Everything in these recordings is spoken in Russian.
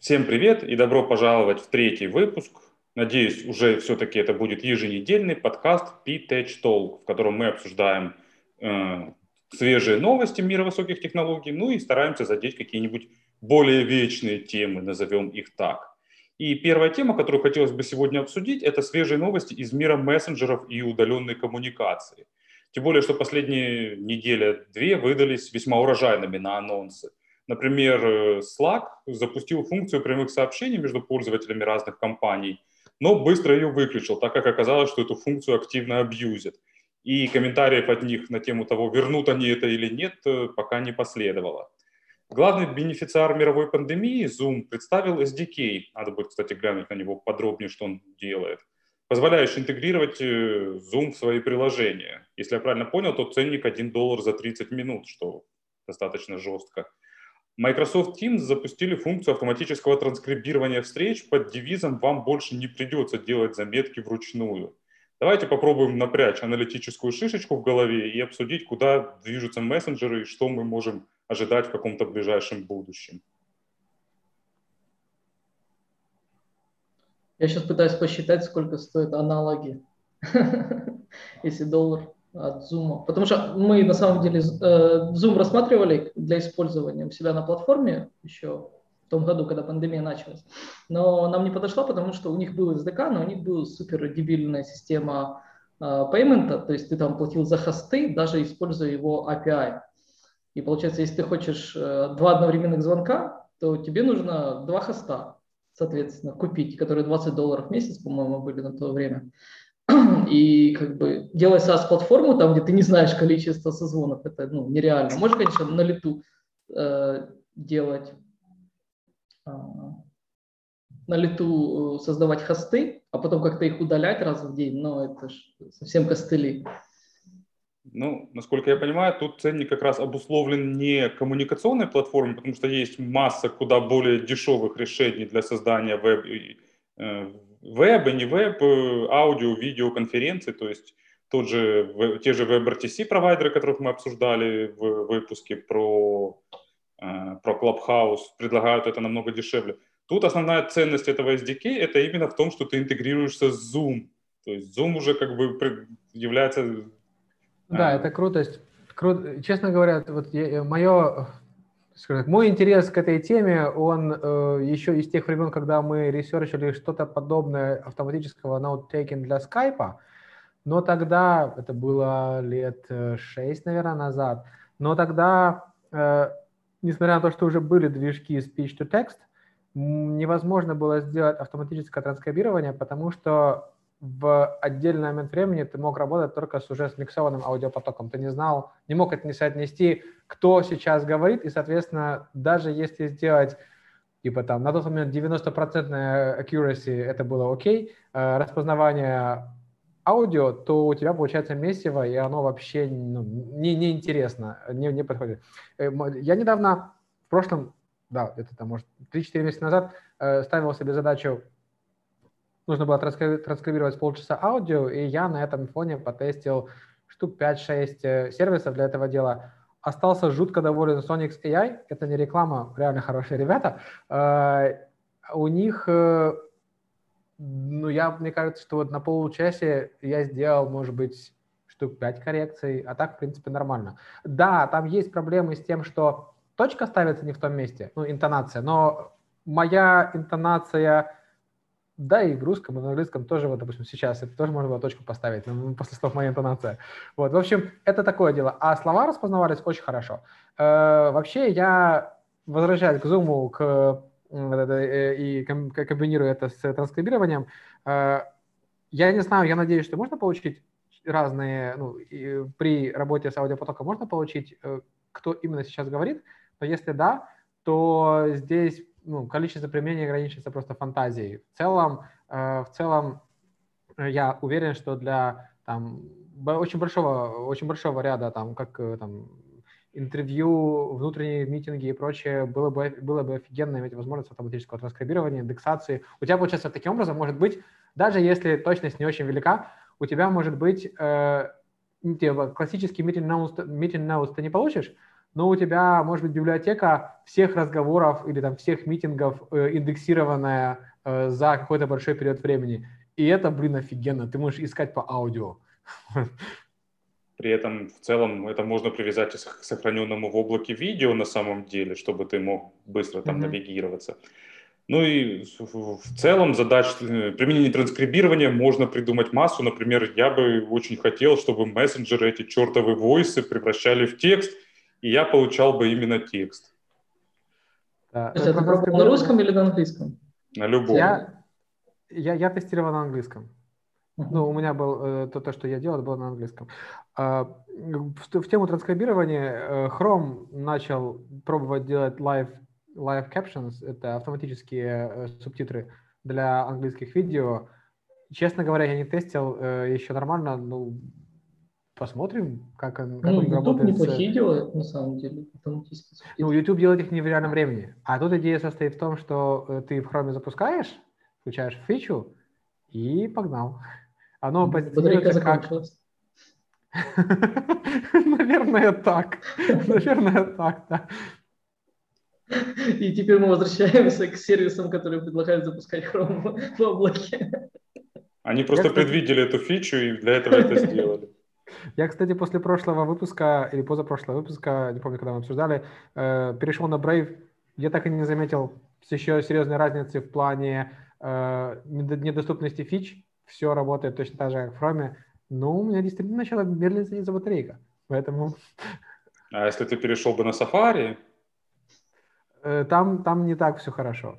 Всем привет и добро пожаловать в третий выпуск. Надеюсь, уже все-таки это будет еженедельный подкаст P-Tech Talk, в котором мы обсуждаем э, свежие новости мира высоких технологий, ну и стараемся задеть какие-нибудь более вечные темы, назовем их так. И первая тема, которую хотелось бы сегодня обсудить, это свежие новости из мира мессенджеров и удаленной коммуникации. Тем более, что последние недели-две выдались весьма урожайными на анонсы. Например, э, Slack запустил функцию прямых сообщений между пользователями разных компаний, но быстро ее выключил, так как оказалось, что эту функцию активно абьюзят. И комментариев от них на тему того, вернут они это или нет, э, пока не последовало. Главный бенефициар мировой пандемии, Zoom, представил SDK, надо будет, кстати, глянуть на него подробнее, что он делает, позволяющий интегрировать э, Zoom в свои приложения. Если я правильно понял, то ценник 1 доллар за 30 минут, что достаточно жестко. Microsoft Teams запустили функцию автоматического транскрибирования встреч под девизом «Вам больше не придется делать заметки вручную». Давайте попробуем напрячь аналитическую шишечку в голове и обсудить, куда движутся мессенджеры и что мы можем ожидать в каком-то ближайшем будущем. Я сейчас пытаюсь посчитать, сколько стоят аналоги, если доллар от Zoom. Потому что мы на самом деле э, Zoom рассматривали для использования у себя на платформе еще в том году, когда пандемия началась. Но нам не подошло, потому что у них был SDK, но у них была супер дебильная система э, пеймента, то есть ты там платил за хосты, даже используя его API. И получается, если ты хочешь э, два одновременных звонка, то тебе нужно два хоста, соответственно, купить, которые 20 долларов в месяц, по-моему, были на то время. И как бы делать SaaS-платформу, там, где ты не знаешь количество созвонов, это ну, нереально. Можно, конечно, на лету э, делать, э, на лету э, создавать хосты, а потом как-то их удалять раз в день, но это ж совсем костыли. Ну, насколько я понимаю, тут ценник как раз обусловлен не коммуникационной платформой, потому что есть масса куда более дешевых решений для создания веб, э, веб и не веб, э, аудио, видео, конференции, то есть тот же, те же WebRTC провайдеры, которых мы обсуждали в выпуске про, э, про Clubhouse, предлагают это намного дешевле. Тут основная ценность этого SDK это именно в том, что ты интегрируешься с Zoom. То есть Zoom уже как бы является... Да, это крутость. Кру... Честно говоря, вот мое скажем так, мой интерес к этой теме, он э, еще из тех времен, когда мы ресерчили что-то подобное автоматического ноут-тейкинг для скайпа, но тогда, это было лет 6, наверное, назад, но тогда, э, несмотря на то, что уже были движки speech-to-text, невозможно было сделать автоматическое транскрибирование, потому что в отдельный момент времени ты мог работать только с уже смиксованным аудиопотоком. Ты не знал, не мог это не соотнести, кто сейчас говорит, и, соответственно, даже если сделать типа там на тот момент 90% accuracy это было окей, э, распознавание аудио, то у тебя получается месиво, и оно вообще ну, не, не интересно, не, не подходит. Э, я недавно, в прошлом, да, это там, может, 3-4 месяца назад э, ставил себе задачу нужно было транскрибировать полчаса аудио, и я на этом фоне потестил штук 5-6 э, сервисов для этого дела. Остался жутко доволен Sonics AI, это не реклама, реально хорошие ребята. Э, у них, э, ну, я, мне кажется, что вот на получасе я сделал, может быть, штук 5 коррекций, а так, в принципе, нормально. Да, там есть проблемы с тем, что точка ставится не в том месте, ну, интонация, но моя интонация да, и в русском, и в английском тоже, вот, допустим, сейчас это тоже можно было точку поставить, после слов моя интонация. Вот, в общем, это такое дело. А слова распознавались очень хорошо. Э, вообще, я, возвращаясь к Zoom, к, э, и комбинирую это с транскрибированием, э, я не знаю, я надеюсь, что можно получить разные, ну, при работе с аудиопотоком можно получить, э, кто именно сейчас говорит, но если да, то здесь ну, количество применений ограничивается просто фантазией. В целом, э, в целом э, я уверен, что для там, очень большого, очень большого ряда, там, как э, там, интервью, внутренние митинги и прочее, было бы, было бы офигенно иметь возможность автоматического транскрибирования, индексации. У тебя, получается, таким образом может быть, даже если точность не очень велика, у тебя может быть, э, классический meeting notes, meeting notes ты не получишь, но у тебя может быть библиотека всех разговоров или там всех митингов э, индексированная э, за какой-то большой период времени. И это, блин, офигенно. Ты можешь искать по аудио. При этом в целом это можно привязать к сохраненному в облаке видео на самом деле, чтобы ты мог быстро там mm-hmm. навигироваться. Ну и в целом задач э, применения транскрибирования можно придумать массу. Например, я бы очень хотел, чтобы мессенджеры эти чертовы войсы превращали в текст, и я получал бы именно текст. Да. Это, это пробовал на русском или на английском? На любом. Я, я, я тестировал на английском. Uh-huh. Ну, у меня был э, то, то, что я делал, было на английском. А, в, в тему транскрибирования э, Chrome начал пробовать делать live live captions, это автоматические э, субтитры для английских видео. Честно говоря, я не тестил еще нормально, ну, посмотрим, как он, как ну, он YouTube работает. неплохие с... делает, на самом деле, автоматические субтитры. Ну, YouTube делает их не в реальном времени. А тут идея состоит в том, что э, ты в Chrome запускаешь, включаешь фичу и погнал. Оно позиционируется как... Наверное, так. Наверное, так, да. И теперь мы возвращаемся к сервисам, которые предлагают запускать Chrome в облаке. Они просто предвидели эту фичу и для этого это сделали. Я, кстати, после прошлого выпуска или позапрошлого выпуска, не помню, когда мы обсуждали, э, перешел на Brave. Я так и не заметил еще серьезной разницы в плане э, недоступности фич. Все работает точно так же, как в Chrome. Но у меня действительно начала медленно снизиться батарейка. Поэтому... А если ты перешел бы на Safari, Э, там, там не так все хорошо.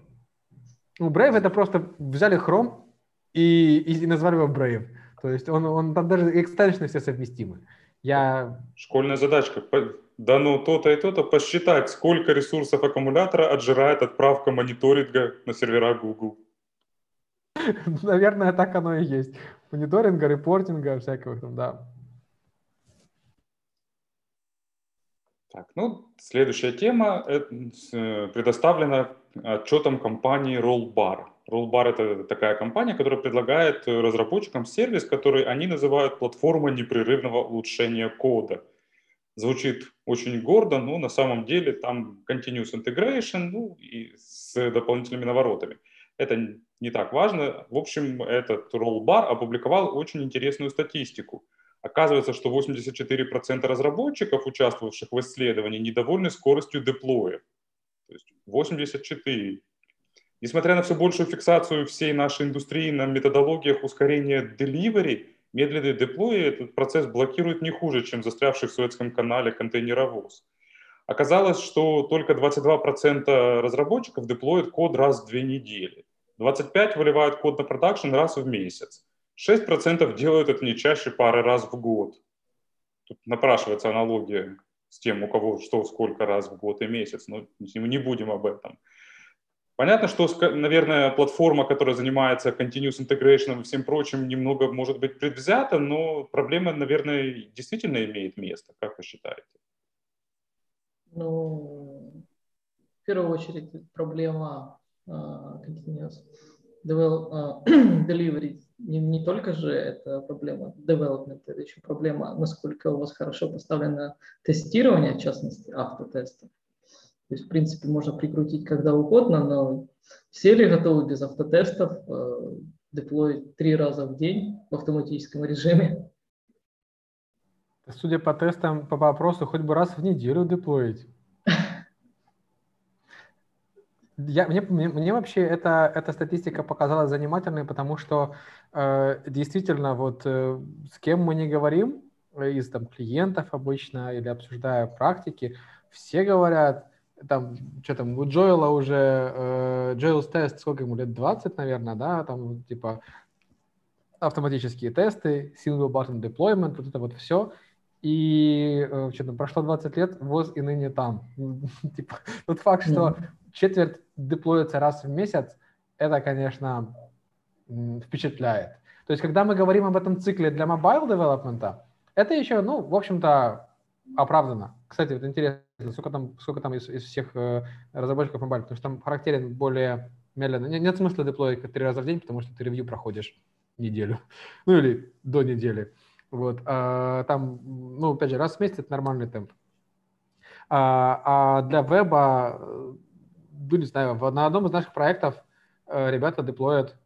Ну, Brave это просто взяли Chrome и, и назвали его Brave. То есть он, он там даже экстеншны все совместимы. Я... Школьная задачка. Да ну то-то и то-то посчитать, сколько ресурсов аккумулятора отжирает отправка мониторинга на сервера Google. Наверное, так оно и есть. Мониторинга, репортинга, всякого там, да. Так, ну, следующая тема э, предоставлена отчетом компании Rollbar. Rollbar – это такая компания, которая предлагает разработчикам сервис, который они называют платформой непрерывного улучшения кода. Звучит очень гордо, но на самом деле там continuous integration ну, и с дополнительными наворотами. Это не так важно. В общем, этот Rollbar опубликовал очень интересную статистику – Оказывается, что 84% разработчиков, участвовавших в исследовании, недовольны скоростью деплоя. То есть 84. Несмотря на все большую фиксацию всей нашей индустрии на методологиях ускорения delivery, медленный деплой этот процесс блокирует не хуже, чем застрявший в Суэцком канале контейнеровоз. Оказалось, что только 22% разработчиков деплоят код раз в две недели. 25% выливают код на продакшн раз в месяц. 6% делают это не чаще пары раз в год. Тут напрашивается аналогия с тем, у кого что сколько раз в год и месяц, но мы не будем об этом. Понятно, что, наверное, платформа, которая занимается continuous integration и всем прочим, немного может быть предвзята, но проблема, наверное, действительно имеет место. Как вы считаете? Ну, в первую очередь, проблема uh, continuous uh, delivery не, не только же это проблема development, это еще проблема, насколько у вас хорошо поставлено тестирование, в частности, автотестов. То есть, в принципе, можно прикрутить когда угодно, но все ли готовы без автотестов э, деплоить три раза в день в автоматическом режиме? Судя по тестам, по вопросу, хоть бы раз в неделю деплоить. Я, мне, мне, мне вообще эта, эта статистика показалась занимательной, потому что э, действительно вот э, с кем мы не говорим, э, из там клиентов обычно или обсуждая практики, все говорят, там, что там, у Джоэла уже, э, Джоэл's тест, сколько ему лет, 20, наверное, да, там, типа, автоматические тесты, single button deployment, вот это вот все, и э, что там, прошло 20 лет, ВОЗ и ныне там. типа, тот факт, что четверть деплоится раз в месяц, это, конечно, впечатляет. То есть, когда мы говорим об этом цикле для mobile development а, это еще, ну, в общем-то, оправдано. Кстати, вот интересно, сколько там, сколько там из, из всех э, разработчиков mobile, потому что там характерен более медленно. Нет, нет смысла деплоить три раза в день, потому что ты ревью проходишь неделю, ну или до недели. Вот, а, там, ну, опять же, раз в месяц это нормальный темп. А, а для веба, ну, не знаю, на одном из наших проектов э, ребята деплоят,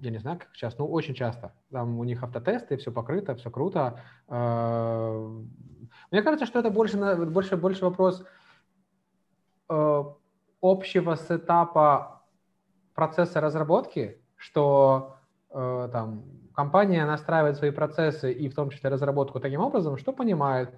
я не знаю, как часто, ну, очень часто. Там у них автотесты, все покрыто, все круто. Э, мне кажется, что это больше, больше, больше вопрос э, общего сетапа процесса разработки, что там компания настраивает свои процессы и в том числе разработку таким образом, что понимает,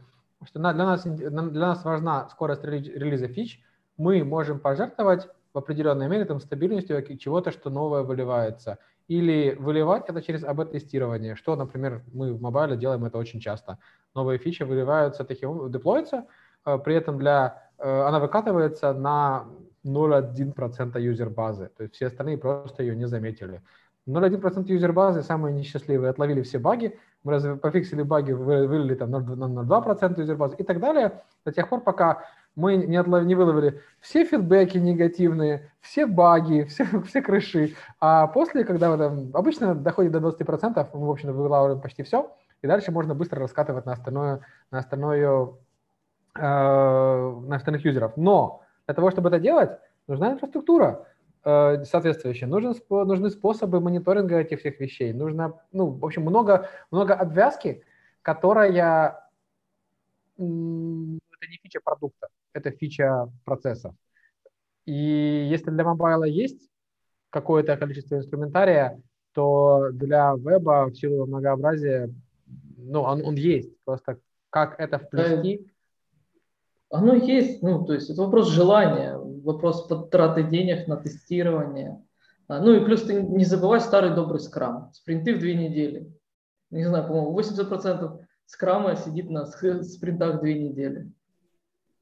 что для нас, для нас важна скорость релиза фич, мы можем пожертвовать в определенной мере там, стабильностью чего-то, что новое выливается. Или выливать это через АБ-тестирование, что, например, мы в мобайле делаем это очень часто. Новые фичи выливаются таким, деплоятся, э, при этом для, э, она выкатывается на 0,1% юзер-базы. То есть все остальные просто ее не заметили. 0,1% юзер-базы, самые несчастливые, отловили все баги, мы раз, пофиксили баги, вылили там 0,2% юзер-базы и так далее, до тех пор, пока мы не, отлов, не выловили все фидбэки негативные, все баги, все, все крыши. А после, когда вы там, обычно доходит до 20%, мы, в общем, вылавливаем почти все, и дальше можно быстро раскатывать на остальное, на остальное, э, на остальных юзеров. Но для того, чтобы это делать, нужна инфраструктура. Э, соответствующие. Нужен, нужны способы мониторинга этих всех вещей. Нужно, ну, в общем, много, много обвязки, которая это не фича продукта, это фича процесса. И если для мобайла есть какое-то количество инструментария, то для веба в силу многообразия, ну, он, он есть. Просто как это вплести? Оно есть, ну, то есть это вопрос желания вопрос подтраты денег на тестирование. А, ну и плюс ты не забывай старый добрый скрам. Спринты в две недели. Не знаю, по-моему, 80% скрама сидит на спринтах две недели.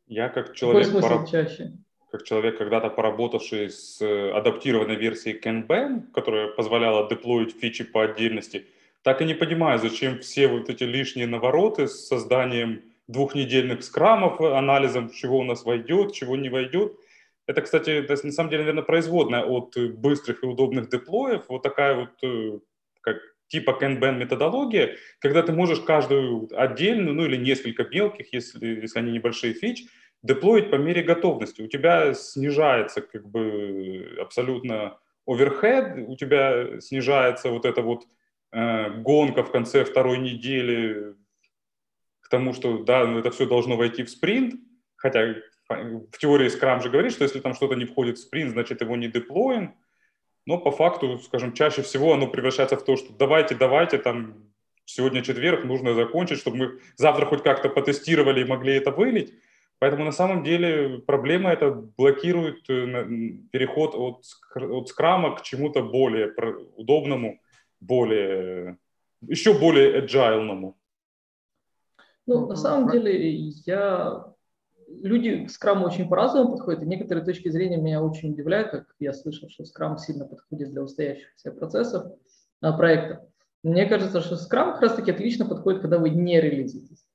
Я как человек, пора... чаще? как человек, когда-то поработавший с э, адаптированной версией Kanban, которая позволяла деплоить фичи по отдельности, так и не понимаю, зачем все вот эти лишние навороты с созданием двухнедельных скрамов, анализом, чего у нас войдет, чего не войдет. Это, кстати, это, на самом деле, наверное, производная от быстрых и удобных деплоев. Вот такая вот э, как типа Kanban методология, когда ты можешь каждую отдельную, ну или несколько мелких, если, если они небольшие фич, деплоить по мере готовности. У тебя снижается как бы абсолютно оверхед, у тебя снижается вот эта вот э, гонка в конце второй недели к тому, что да, это все должно войти в спринт, хотя в теории Scrum же говорит, что если там что-то не входит в спринт, значит его не деплоим, но по факту, скажем, чаще всего оно превращается в то, что давайте, давайте, там сегодня четверг, нужно закончить, чтобы мы завтра хоть как-то потестировали и могли это вылить. Поэтому на самом деле проблема это блокирует э, переход от, от скрама к чему-то более удобному, более, еще более agile. Ну, на самом деле, я люди к скраму очень по-разному подходят, и некоторые точки зрения меня очень удивляют, как я слышал, что скрам сильно подходит для устоявшихся процессов а, проекта. Мне кажется, что скрам как раз-таки отлично подходит, когда вы не релизитесь.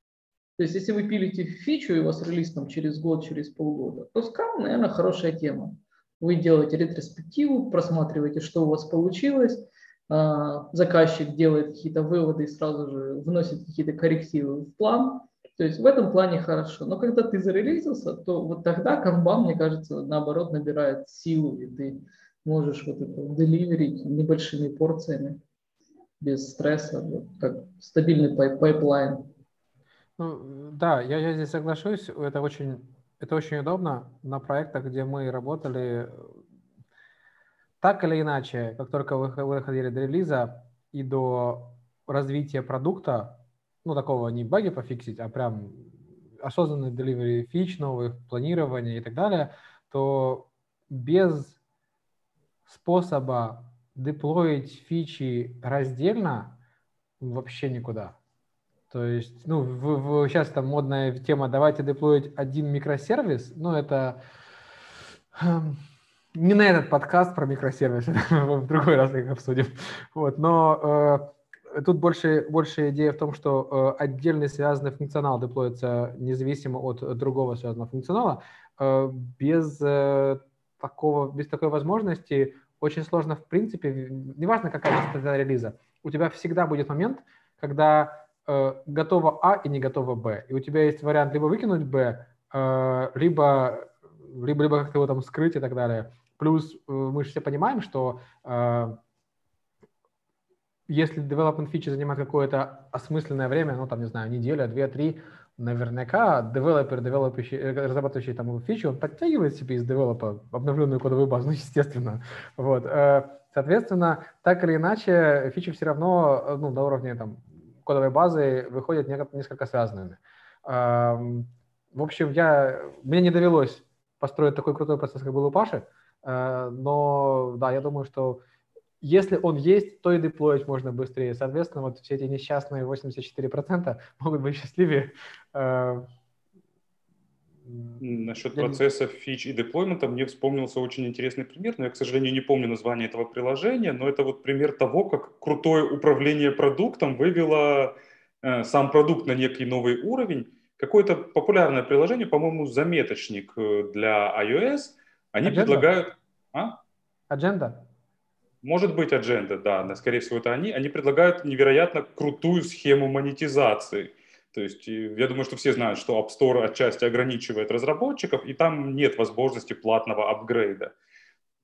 То есть, если вы пилите фичу, и у вас релиз там через год, через полгода, то скрам, наверное, хорошая тема. Вы делаете ретроспективу, просматриваете, что у вас получилось, заказчик делает какие-то выводы и сразу же вносит какие-то коррективы в план, то есть в этом плане хорошо. Но когда ты зарелизился, то вот тогда канбан, мне кажется, наоборот набирает силу, и ты можешь вот это деливерить небольшими порциями, без стресса, вот, как стабильный пай pipeline. Ну, да, я, я здесь соглашусь, это очень, это очень удобно на проектах, где мы работали так или иначе, как только вы выходили до релиза и до развития продукта, ну, такого не баги пофиксить, а прям осознанный delivery фич новых, планирование и так далее, то без способа деплоить фичи раздельно вообще никуда. То есть, ну, в, в, сейчас там модная тема, давайте деплоить один микросервис, ну, это эм, не на этот подкаст про микросервисы, в другой раз их обсудим. Вот, но э, тут больше, больше идея в том, что э, отдельный связанный функционал деплоится независимо от другого связанного функционала. Э, без, э, такого, без такой возможности очень сложно, в принципе, неважно, какая частота релиза, у тебя всегда будет момент, когда э, готово А и не готово Б. И у тебя есть вариант либо выкинуть Б, э, либо, либо, либо как-то его там скрыть и так далее. Плюс э, мы же все понимаем, что э, если development фичи занимает какое-то осмысленное время, ну, там, не знаю, неделя, две, три, наверняка девелопер, девелопер, э, разрабатывающий там фичу, он подтягивает себе из девелопа обновленную кодовую базу, ну, естественно. Вот. Соответственно, так или иначе, фичи все равно ну, до уровня там, кодовой базы выходят несколько связанными. В общем, я, мне не довелось построить такой крутой процесс, как был у Паши, но да, я думаю, что если он есть, то и деплоить можно быстрее. Соответственно, вот все эти несчастные 84% могут быть счастливее. Э, Насчет процесса фич и деплоймента мне вспомнился очень интересный пример, но я, к сожалению, не помню название этого приложения, но это вот пример того, как крутое управление продуктом вывело э, сам продукт на некий новый уровень. Какое-то популярное приложение, по-моему, заметочник э, для iOS, они Agenda? предлагают... А? Agenda? Может быть, Agenda, да, скорее всего, это они. Они предлагают невероятно крутую схему монетизации. То есть я думаю, что все знают, что App Store отчасти ограничивает разработчиков, и там нет возможности платного апгрейда.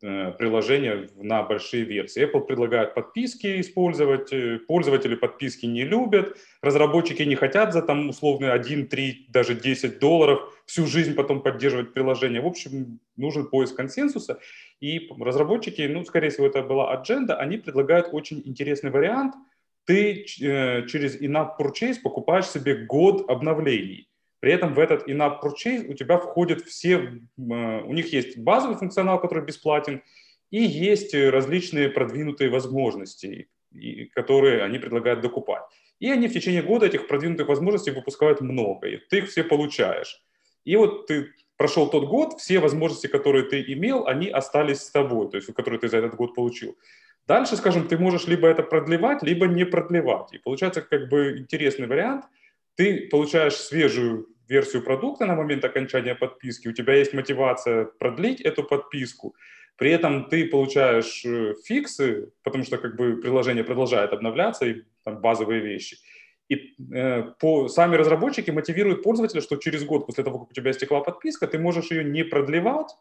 Э, приложения на большие версии. Apple предлагает подписки использовать, э, пользователи подписки не любят, разработчики не хотят за там условно 1, 3, даже 10 долларов всю жизнь потом поддерживать приложение. В общем, нужен поиск консенсуса. И разработчики, ну, скорее всего, это была Agenda, они предлагают очень интересный вариант. Ты э, через in-app purchase покупаешь себе год обновлений. При этом в этот in-app purchase у тебя входят все, э, у них есть базовый функционал, который бесплатен, и есть различные продвинутые возможности, которые они предлагают докупать. И они в течение года этих продвинутых возможностей выпускают много, и ты их все получаешь. И вот ты прошел тот год, все возможности, которые ты имел, они остались с тобой, то есть которые ты за этот год получил. Дальше, скажем, ты можешь либо это продлевать, либо не продлевать. И получается как бы интересный вариант – ты получаешь свежую версию продукта на момент окончания подписки, у тебя есть мотивация продлить эту подписку, при этом ты получаешь э, фиксы, потому что как бы приложение продолжает обновляться, и там базовые вещи. И э, по, сами разработчики мотивируют пользователя, что через год после того, как у тебя истекла подписка, ты можешь ее не продлевать,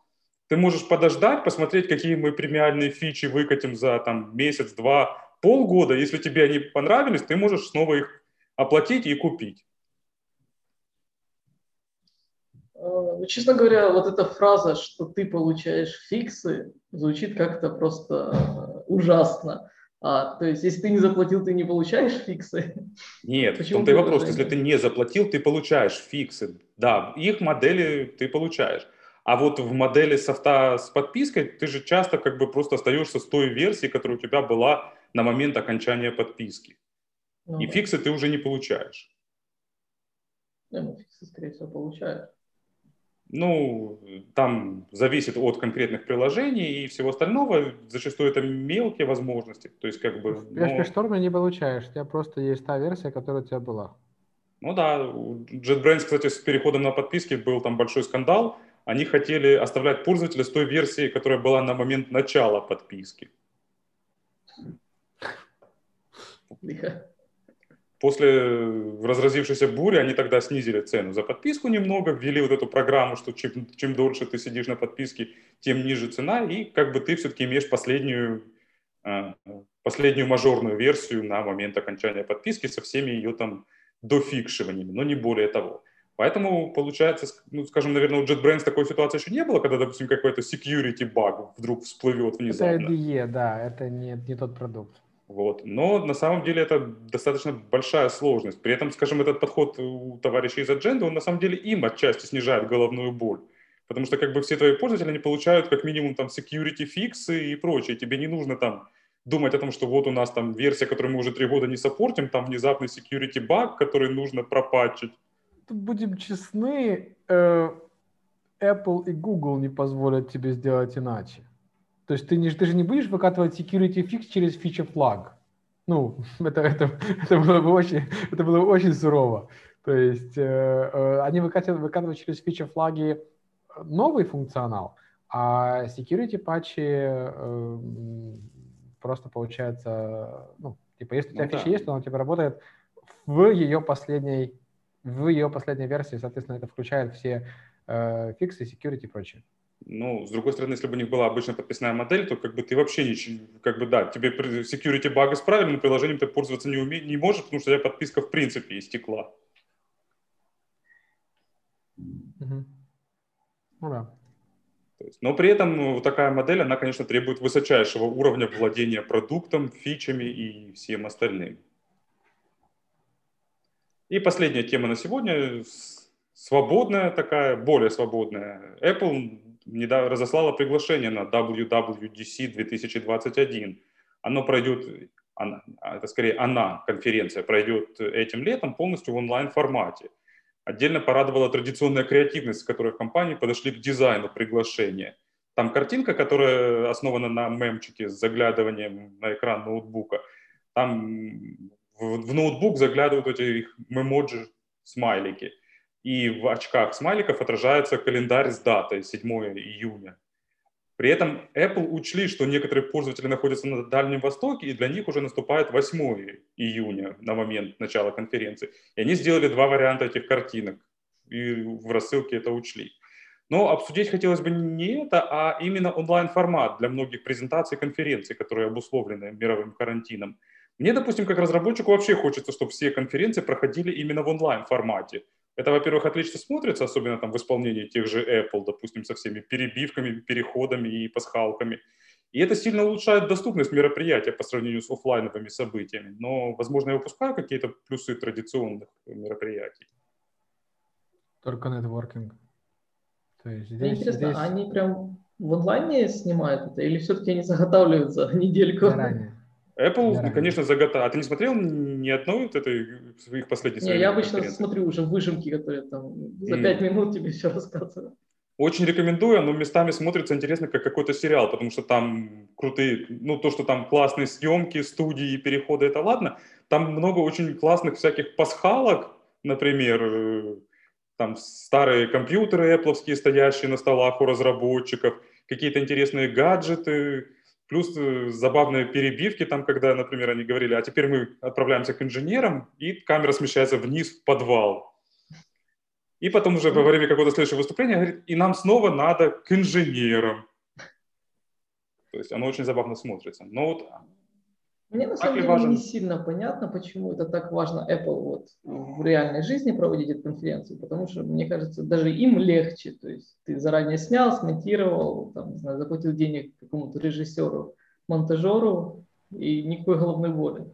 ты можешь подождать, посмотреть, какие мы премиальные фичи выкатим за там, месяц, два, полгода. Если тебе они понравились, ты можешь снова их оплатить и купить. Э, честно говоря, вот эта фраза, что ты получаешь фиксы, звучит как-то просто э, ужасно. А, то есть, если ты не заплатил, ты не получаешь фиксы? Нет, Почему в том-то и вопрос. Если ты не заплатил, ты получаешь фиксы. Да, их модели ты получаешь. А вот в модели софта с подпиской ты же часто как бы просто остаешься с той версией, которая у тебя была на момент окончания подписки. Ну, и да. фиксы ты уже не получаешь. Да, ну, фиксы, скорее всего, получаешь. Ну, там зависит от конкретных приложений и всего остального. Зачастую это мелкие возможности. То есть как бы... В PHP Storm не получаешь. У тебя просто есть та версия, которая у тебя была. Ну да, у JetBrains, кстати, с переходом на подписки был там большой скандал. Они хотели оставлять пользователя с той версией, которая была на момент начала подписки. После разразившейся бури они тогда снизили цену за подписку немного, ввели вот эту программу, что чем, чем дольше ты сидишь на подписке, тем ниже цена, и как бы ты все-таки имеешь последнюю, а, последнюю мажорную версию на момент окончания подписки со всеми ее там дофикшиваниями, но не более того. Поэтому получается, ну, скажем, наверное, у JetBrains такой ситуации еще не было, когда, допустим, какой-то security баг вдруг всплывет внезапно. Это IDE, да, это не, не тот продукт. Вот. Но на самом деле это достаточно большая сложность. При этом, скажем, этот подход у товарищей из Agenda, он на самом деле им отчасти снижает головную боль. Потому что как бы все твои пользователи, они получают как минимум там security фиксы и прочее. Тебе не нужно там думать о том, что вот у нас там версия, которую мы уже три года не саппортим, там внезапный security баг, который нужно пропатчить. Будем честны, э, Apple и Google не позволят тебе сделать иначе. То есть ты, не, ты же не будешь выкатывать security fix через фича флаг. Ну, это, это, это, было бы очень, это было бы очень сурово. То есть э, э, они выкатывают, выкатывают через фича флаги новый функционал, а security патчи э, просто получается, ну, типа, если у тебя ну, фича да. есть, то она типа работает в ее последней в ее последней версии, соответственно, это включает все э, фиксы, security и прочее. Ну, с другой стороны, если бы у них была обычная подписная модель, то как бы ты вообще ничего, как бы да, тебе security баг исправили, но приложением ты пользоваться не, уме, не можешь, потому что у тебя подписка в принципе истекла. Угу. Ну да. То есть, но при этом ну, вот такая модель, она, конечно, требует высочайшего уровня владения продуктом, фичами и всем остальным. И последняя тема на сегодня, свободная такая, более свободная. Apple недавно разослала приглашение на WWDC 2021. Оно пройдет, она, это скорее она, конференция, пройдет этим летом полностью в онлайн-формате. Отдельно порадовала традиционная креативность, с которой компании подошли к дизайну приглашения. Там картинка, которая основана на мемчике с заглядыванием на экран ноутбука. Там в, в ноутбук заглядывают эти мемоджи смайлики. И в очках смайликов отражается календарь с датой 7 июня. При этом Apple учли, что некоторые пользователи находятся на Дальнем Востоке, и для них уже наступает 8 июня на момент начала конференции. И они сделали два варианта этих картинок, и в рассылке это учли. Но обсудить хотелось бы не это, а именно онлайн-формат для многих презентаций конференций, которые обусловлены мировым карантином. Мне, допустим, как разработчику вообще хочется, чтобы все конференции проходили именно в онлайн-формате. Это, во-первых, отлично смотрится, особенно там в исполнении тех же Apple, допустим, со всеми перебивками, переходами и пасхалками. И это сильно улучшает доступность мероприятия по сравнению с офлайновыми событиями. Но, возможно, я упускаю какие-то плюсы традиционных мероприятий. Только нетворкинг. То есть здесь, Мне интересно, здесь... они прям в онлайне снимают это или все-таки они заготавливают за недельку? Заранее. Apple, да, конечно, заготовил. А ты не смотрел ни одной вот этой своих последних Не, я обычно смотрю уже выжимки, которые там за пять mm. минут тебе все рассказывают. Очень рекомендую, но местами смотрится интересно, как какой-то сериал, потому что там крутые, ну, то, что там классные съемки, студии, переходы, это ладно. Там много очень классных всяких пасхалок, например, э, там старые компьютеры Apple стоящие на столах у разработчиков, какие-то интересные гаджеты, Плюс э, забавные перебивки, там, когда, например, они говорили, а теперь мы отправляемся к инженерам, и камера смещается вниз в подвал. И потом уже во время какого-то следующего выступления говорит, и нам снова надо к инженерам. То есть оно очень забавно смотрится. Но вот мне на самом деле важен... не сильно понятно, почему это так важно Apple вот в реальной жизни проводить эту конференцию, потому что, мне кажется, даже им легче. То есть ты заранее снял, смонтировал, там, не знаю, заплатил денег какому-то режиссеру, монтажеру, и никакой головной боли.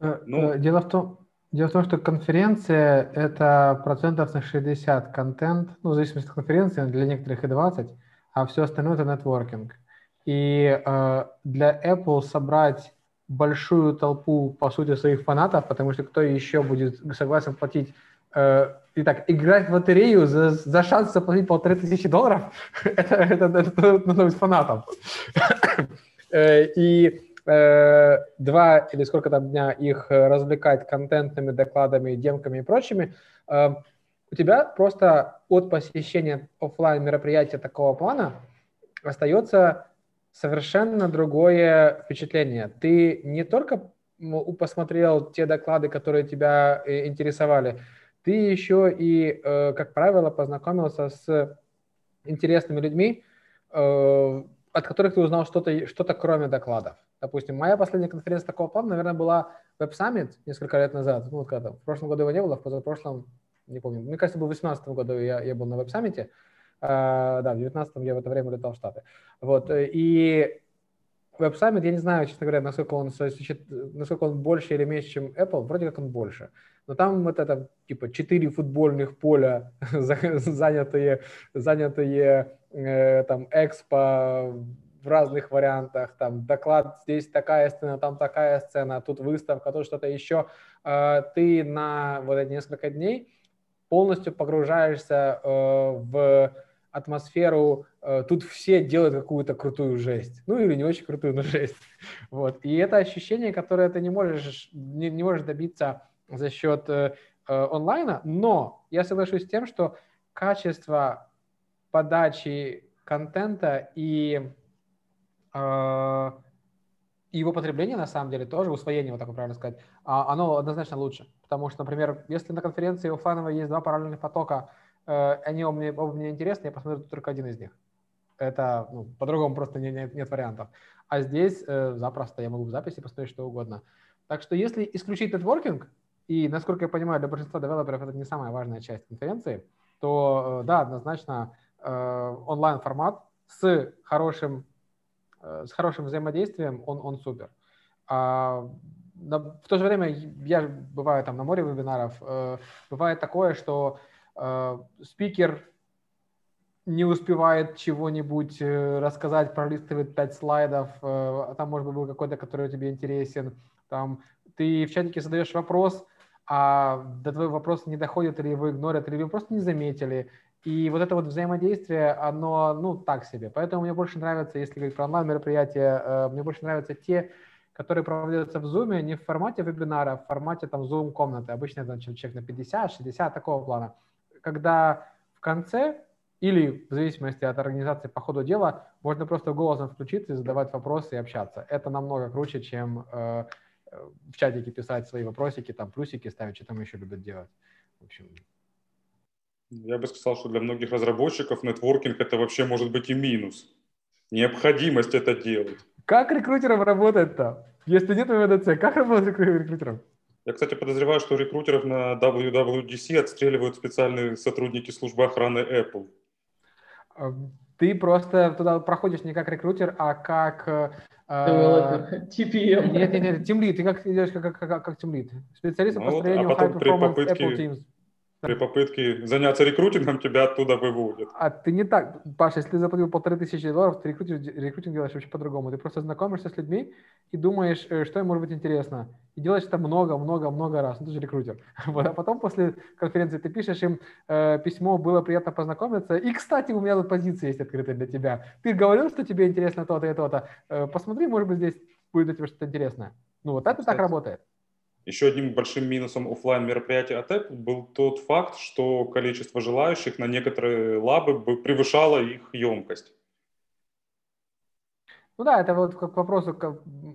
Э, ну, э, дело в том, Дело в том, что конференция – это процентов на 60 контент, ну, в зависимости от конференции, для некоторых и 20, а все остальное – это нетворкинг. И э, для Apple собрать большую толпу, по сути, своих фанатов, потому что кто еще будет согласен платить э, и так, играть в лотерею за, за шанс заплатить полторы тысячи долларов, это, это, это нужно быть фанатом. Э, и э, два или сколько там дня их развлекать контентными докладами, демками и прочими, э, у тебя просто от посещения офлайн мероприятия такого плана остается совершенно другое впечатление. Ты не только посмотрел те доклады, которые тебя э, интересовали, ты еще и, э, как правило, познакомился с интересными людьми, э, от которых ты узнал что-то, что-то кроме докладов. Допустим, моя последняя конференция такого плана, наверное, была Web Summit несколько лет назад. Ну, вот когда в прошлом году его не было, в позапрошлом, не помню. Мне кажется, был в 2018 году я, я был на Web Summit. А, да, в 19-м я в это время летал в Штаты. Вот, э, и Web Summit, я не знаю, честно говоря, насколько он, насколько он больше или меньше, чем Apple, вроде как он больше. Но там вот это, типа, четыре футбольных поля, занятые, занятые э, там, экспо в разных вариантах, там, доклад, здесь такая сцена, там такая сцена, тут выставка, тут что-то еще. Э, ты на вот эти несколько дней полностью погружаешься э, в атмосферу, э, тут все делают какую-то крутую жесть, ну или не очень крутую, но жесть. Вот. И это ощущение, которое ты не можешь, не, не можешь добиться за счет э, э, онлайна, но я соглашусь с тем, что качество подачи контента и э, его потребление, на самом деле, тоже, усвоение, вот так правильно сказать, а, оно однозначно лучше. Потому что, например, если на конференции офлайновой есть два параллельных потока, они оба мне, оба мне интересны, я посмотрю только один из них. Это, ну, по-другому просто не, нет, нет вариантов. А здесь э, запросто я могу в записи посмотреть что угодно. Так что если исключить нетворкинг, и, насколько я понимаю, для большинства девелоперов это не самая важная часть конференции, то, э, да, однозначно э, онлайн-формат с хорошим, э, с хорошим взаимодействием, он, он супер. А, на, в то же время я бываю там на море вебинаров, э, бывает такое, что э, спикер не успевает чего-нибудь э, рассказать, пролистывает пять слайдов, э, а там, может быть, был какой-то, который тебе интересен, там ты в чатике задаешь вопрос, а до твоего вопроса не доходит, или его игнорят, или вы просто не заметили. И вот это вот взаимодействие, оно, ну, так себе. Поэтому мне больше нравится, если говорить про онлайн-мероприятия, э, мне больше нравятся те, которые проводятся в Zoom, не в формате вебинара, а в формате там Zoom-комнаты. Обычно это человек на 50, 60, такого плана. Когда в конце или в зависимости от организации по ходу дела можно просто голосом включиться и задавать вопросы и общаться. Это намного круче, чем э, в чатике писать свои вопросики, там плюсики ставить, что там еще любят делать. В общем, я бы сказал, что для многих разработчиков нетворкинг это вообще может быть и минус. Необходимость это делать. Как рекрутером работает-то? Если нет МВДЦ, как работать рекрутером? Я, кстати, подозреваю, что рекрутеров на WWDC отстреливают специальные сотрудники службы охраны Apple. Ты просто туда проходишь не как рекрутер, а как Developer, TPM. Нет, нет, нет, Team Lead. Ты как идешь как, как, как Team Lead. Специалист по ну, построению а High Performance Apple Teams. При попытке заняться рекрутингом тебя оттуда выводят. А ты не так, Паша, если ты заплатил полторы тысячи долларов, ты рекрутинг, рекрутинг делаешь вообще по-другому. Ты просто знакомишься с людьми и думаешь, э, что им может быть интересно. И делаешь это много-много-много раз. Ну, ты же рекрутер. Вот, а потом после конференции ты пишешь им э, письмо, было приятно познакомиться. И, кстати, у меня тут позиция есть открытая для тебя. Ты говорил, что тебе интересно то-то и то-то. Э, посмотри, может быть, здесь будет для тебя что-то интересное. Ну, вот это кстати. так работает. Еще одним большим минусом офлайн мероприятия от Apple был тот факт, что количество желающих на некоторые лабы превышало их емкость. Ну да, это вот к вопросу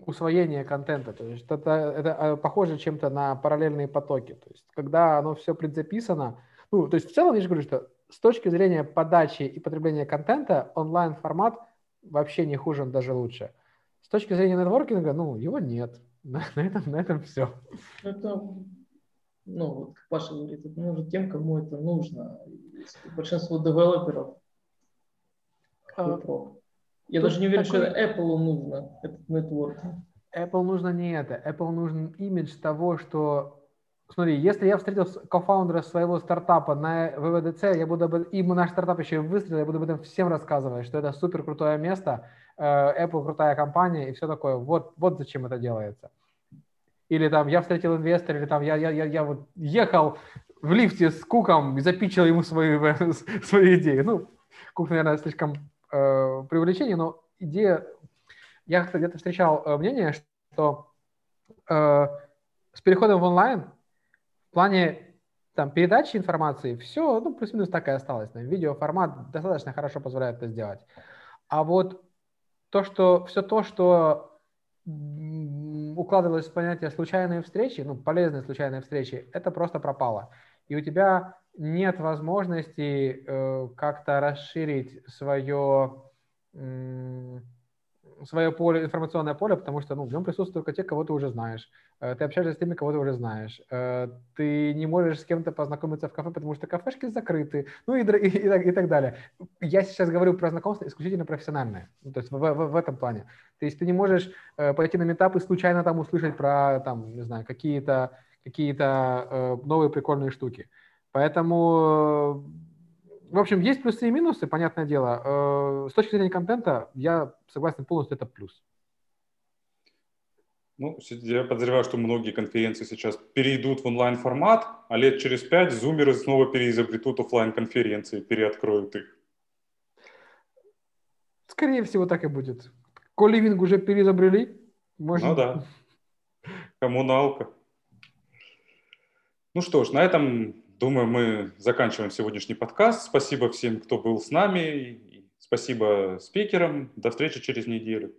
усвоения контента. То есть это, это э, похоже чем-то на параллельные потоки. То есть когда оно все предзаписано, ну, то есть в целом я же говорю, что с точки зрения подачи и потребления контента онлайн-формат вообще не хуже, он даже лучше. С точки зрения нетворкинга, ну, его нет. На, на, этом, на этом все. Это, ну, вот как Паша говорит, это нужно тем, кому это нужно. Большинство девелоперов а, Я даже не уверен, такой... что Apple нужно этот нетворкинг. Apple нужно не это. Apple нужен имидж того, что Смотри, если я встретил кофаундера своего стартапа на ВВДЦ, я буду об... и наш стартап еще выстрелил, я буду об этом всем рассказывать, что это супер крутое место, Э, Apple крутая компания и все такое. Вот, вот зачем это делается. Или там я встретил инвестора, или там я, я, я, я вот ехал в лифте с Куком и запичил ему свои, свои идеи. Ну, Кук, наверное, слишком э, привлечение, но идея... Я где-то встречал э, мнение, что э, с переходом в онлайн плане там, передачи информации все, ну, плюс-минус так и осталось. Видеоформат достаточно хорошо позволяет это сделать. А вот то, что все то, что укладывалось в понятие случайные встречи, ну, полезные случайные встречи, это просто пропало. И у тебя нет возможности э, как-то расширить свое э, свое поле, информационное поле, потому что ну, в нем присутствуют только те, кого ты уже знаешь. Э, ты общаешься с теми, кого ты уже знаешь. Э, ты не можешь с кем-то познакомиться в кафе, потому что кафешки закрыты, ну и, и, и, и так далее. Я сейчас говорю про знакомство исключительно профессиональное, ну, то есть в, в, в этом плане. То есть ты не можешь э, пойти на метап и случайно там услышать про, там, не знаю, какие-то какие-то новые прикольные штуки. Поэтому в общем, есть плюсы и минусы, понятное дело. Э, с точки зрения контента, я согласен полностью, это плюс. Ну, я подозреваю, что многие конференции сейчас перейдут в онлайн-формат, а лет через пять зумеры снова переизобретут офлайн конференции переоткроют их. Скорее всего, так и будет. Коливинг уже переизобрели. Может... Ну да. Коммуналка. Ну что ж, на этом Думаю, мы заканчиваем сегодняшний подкаст. Спасибо всем, кто был с нами. Спасибо спикерам. До встречи через неделю.